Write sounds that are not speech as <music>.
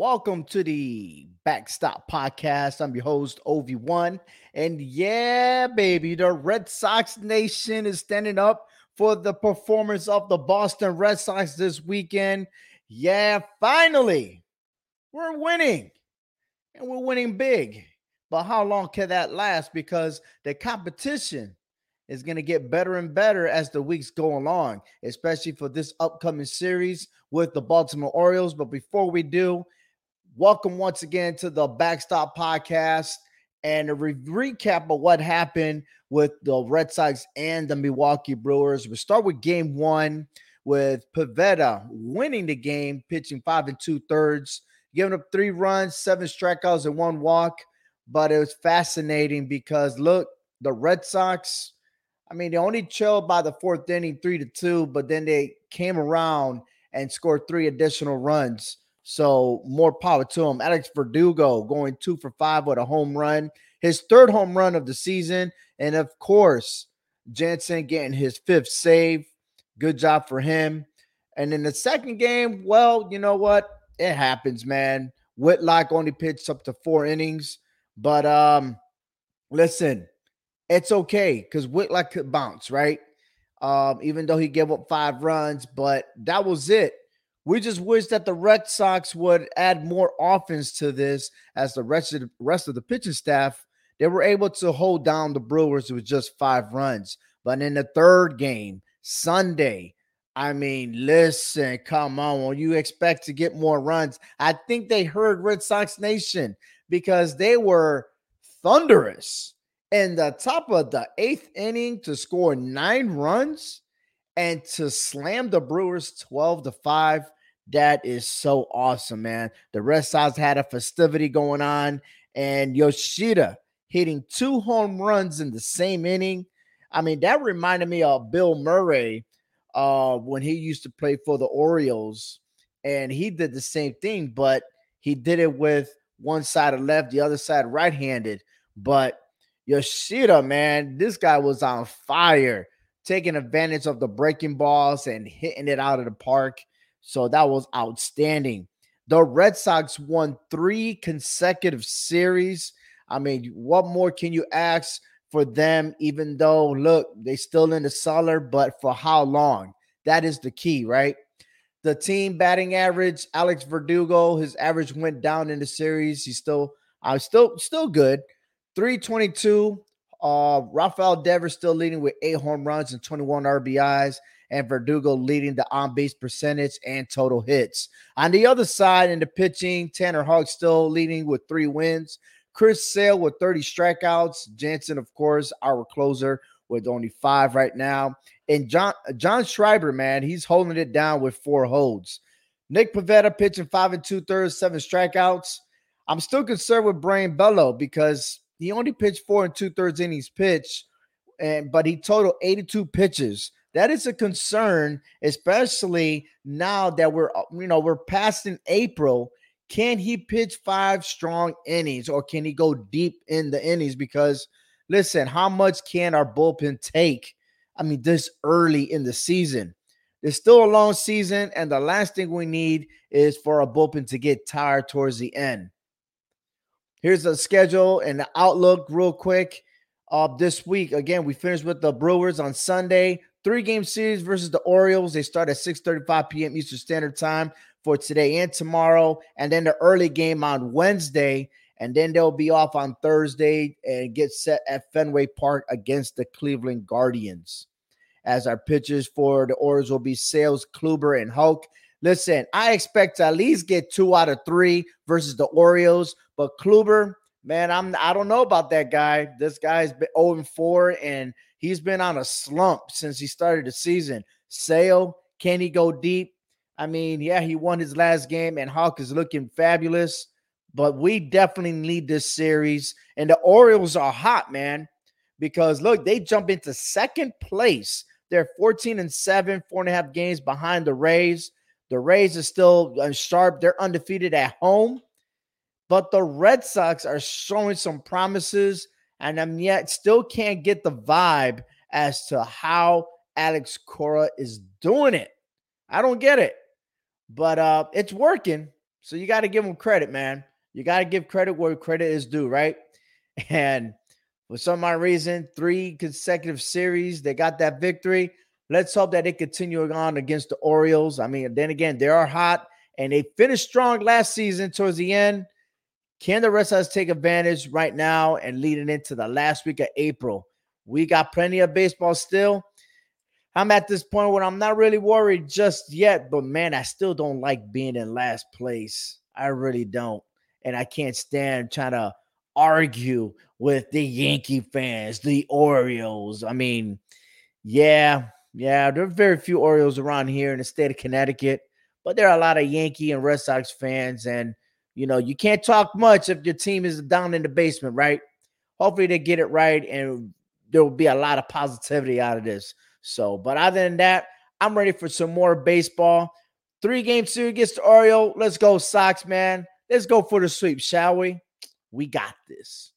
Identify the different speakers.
Speaker 1: Welcome to the Backstop Podcast. I'm your host, OV1. And yeah, baby, the Red Sox Nation is standing up for the performance of the Boston Red Sox this weekend. Yeah, finally, we're winning and we're winning big. But how long can that last? Because the competition is going to get better and better as the weeks go along, especially for this upcoming series with the Baltimore Orioles. But before we do, Welcome once again to the Backstop Podcast and a re- recap of what happened with the Red Sox and the Milwaukee Brewers. We start with game one with Pivetta winning the game, pitching five and two thirds, giving up three runs, seven strikeouts, and one walk. But it was fascinating because look, the Red Sox, I mean, they only trailed by the fourth inning, three to two, but then they came around and scored three additional runs. So more power to him. Alex Verdugo going two for five with a home run, his third home run of the season. And of course, Jansen getting his fifth save. Good job for him. And in the second game, well, you know what? It happens, man. Whitlock only pitched up to four innings. But um, listen, it's okay because Whitlock could bounce, right? Um, even though he gave up five runs, but that was it. We just wish that the Red Sox would add more offense to this as the rest of the rest of the pitching staff they were able to hold down the Brewers with just five runs. But in the third game, Sunday, I mean, listen, come on. When you expect to get more runs, I think they heard Red Sox Nation because they were thunderous in the top of the eighth inning to score nine runs and to slam the Brewers 12 to 5. That is so awesome, man. The Red Sox had a festivity going on, and Yoshida hitting two home runs in the same inning. I mean, that reminded me of Bill Murray uh, when he used to play for the Orioles, and he did the same thing, but he did it with one side of left, the other side right handed. But Yoshida, man, this guy was on fire taking advantage of the breaking balls and hitting it out of the park. So that was outstanding. The Red Sox won three consecutive series. I mean, what more can you ask for them? Even though, look, they still in the cellar, but for how long? That is the key, right? The team batting average, Alex Verdugo, his average went down in the series. He's still, I uh, still, still good. 322 uh, Rafael Devers still leading with eight home runs and 21 RBIs, and Verdugo leading the on base percentage and total hits. On the other side, in the pitching, Tanner Houck still leading with three wins. Chris Sale with 30 strikeouts. Jansen, of course, our closer with only five right now. And John John Schreiber, man, he's holding it down with four holds. Nick Pivetta pitching five and two thirds, seven strikeouts. I'm still concerned with Brayan Bello because he only pitched four and two thirds innings pitch, and but he totaled 82 pitches. That is a concern, especially now that we're uh, you know we're past in April. Can he pitch five strong innings, or can he go deep in the innings? Because listen, how much can our bullpen take? I mean, this early in the season. There's still a long season, and the last thing we need is for a bullpen to get tired towards the end. Here's the schedule and the outlook real quick. Uh, this week, again, we finished with the Brewers on Sunday. Three game series versus the Orioles. They start at 6:35 p.m. Eastern Standard Time for today and tomorrow, and then the early game on Wednesday, and then they'll be off on Thursday and get set at Fenway Park against the Cleveland Guardians. As our pitchers for the Orioles will be Sales, Kluber, and Houck. Listen, I expect to at least get two out of three versus the Orioles, but Kluber, man, I'm I don't know about that guy. This guy's been 0 4 and he's been on a slump since he started the season. Sale, can he go deep? I mean, yeah, he won his last game, and Houck is looking fabulous. But we definitely need this series. And the Orioles are hot, man, because look, they jump into second place. They're 14 and 7, four and a half games behind the Rays. The Rays are still uh, sharp. They're undefeated at home. But the Red Sox are showing some promises, and I'm yet still can't get the vibe as to how Alex Cora is doing it. I don't get it, but uh, it's working. So you got to give them credit, man. You got to give credit where credit is due, right? <laughs> And for some odd reason, three consecutive series, they got that victory. Let's hope that they continue on against the Orioles. I mean, then again, they are hot and they finished strong last season towards the end. Can the Red Sox take advantage right now and leading into the last week of April? We got plenty of baseball still. I'm at this point where I'm not really worried just yet, but man, I still don't like being in last place. I really don't. And I can't stand trying to argue with the Yankee fans, the Orioles. I mean, yeah, yeah, there are very few Orioles around here in the state of Connecticut, but there are a lot of Yankee and Red Sox fans. And, you know, you can't talk much if your team is down in the basement, right? Hopefully they get it right and there will be a lot of positivity out of this. So, but other than that, I'm ready for some more baseball. Three game series against the Oriole. Let's go, Sox, man. Let's go for the sweep, shall we? We got this.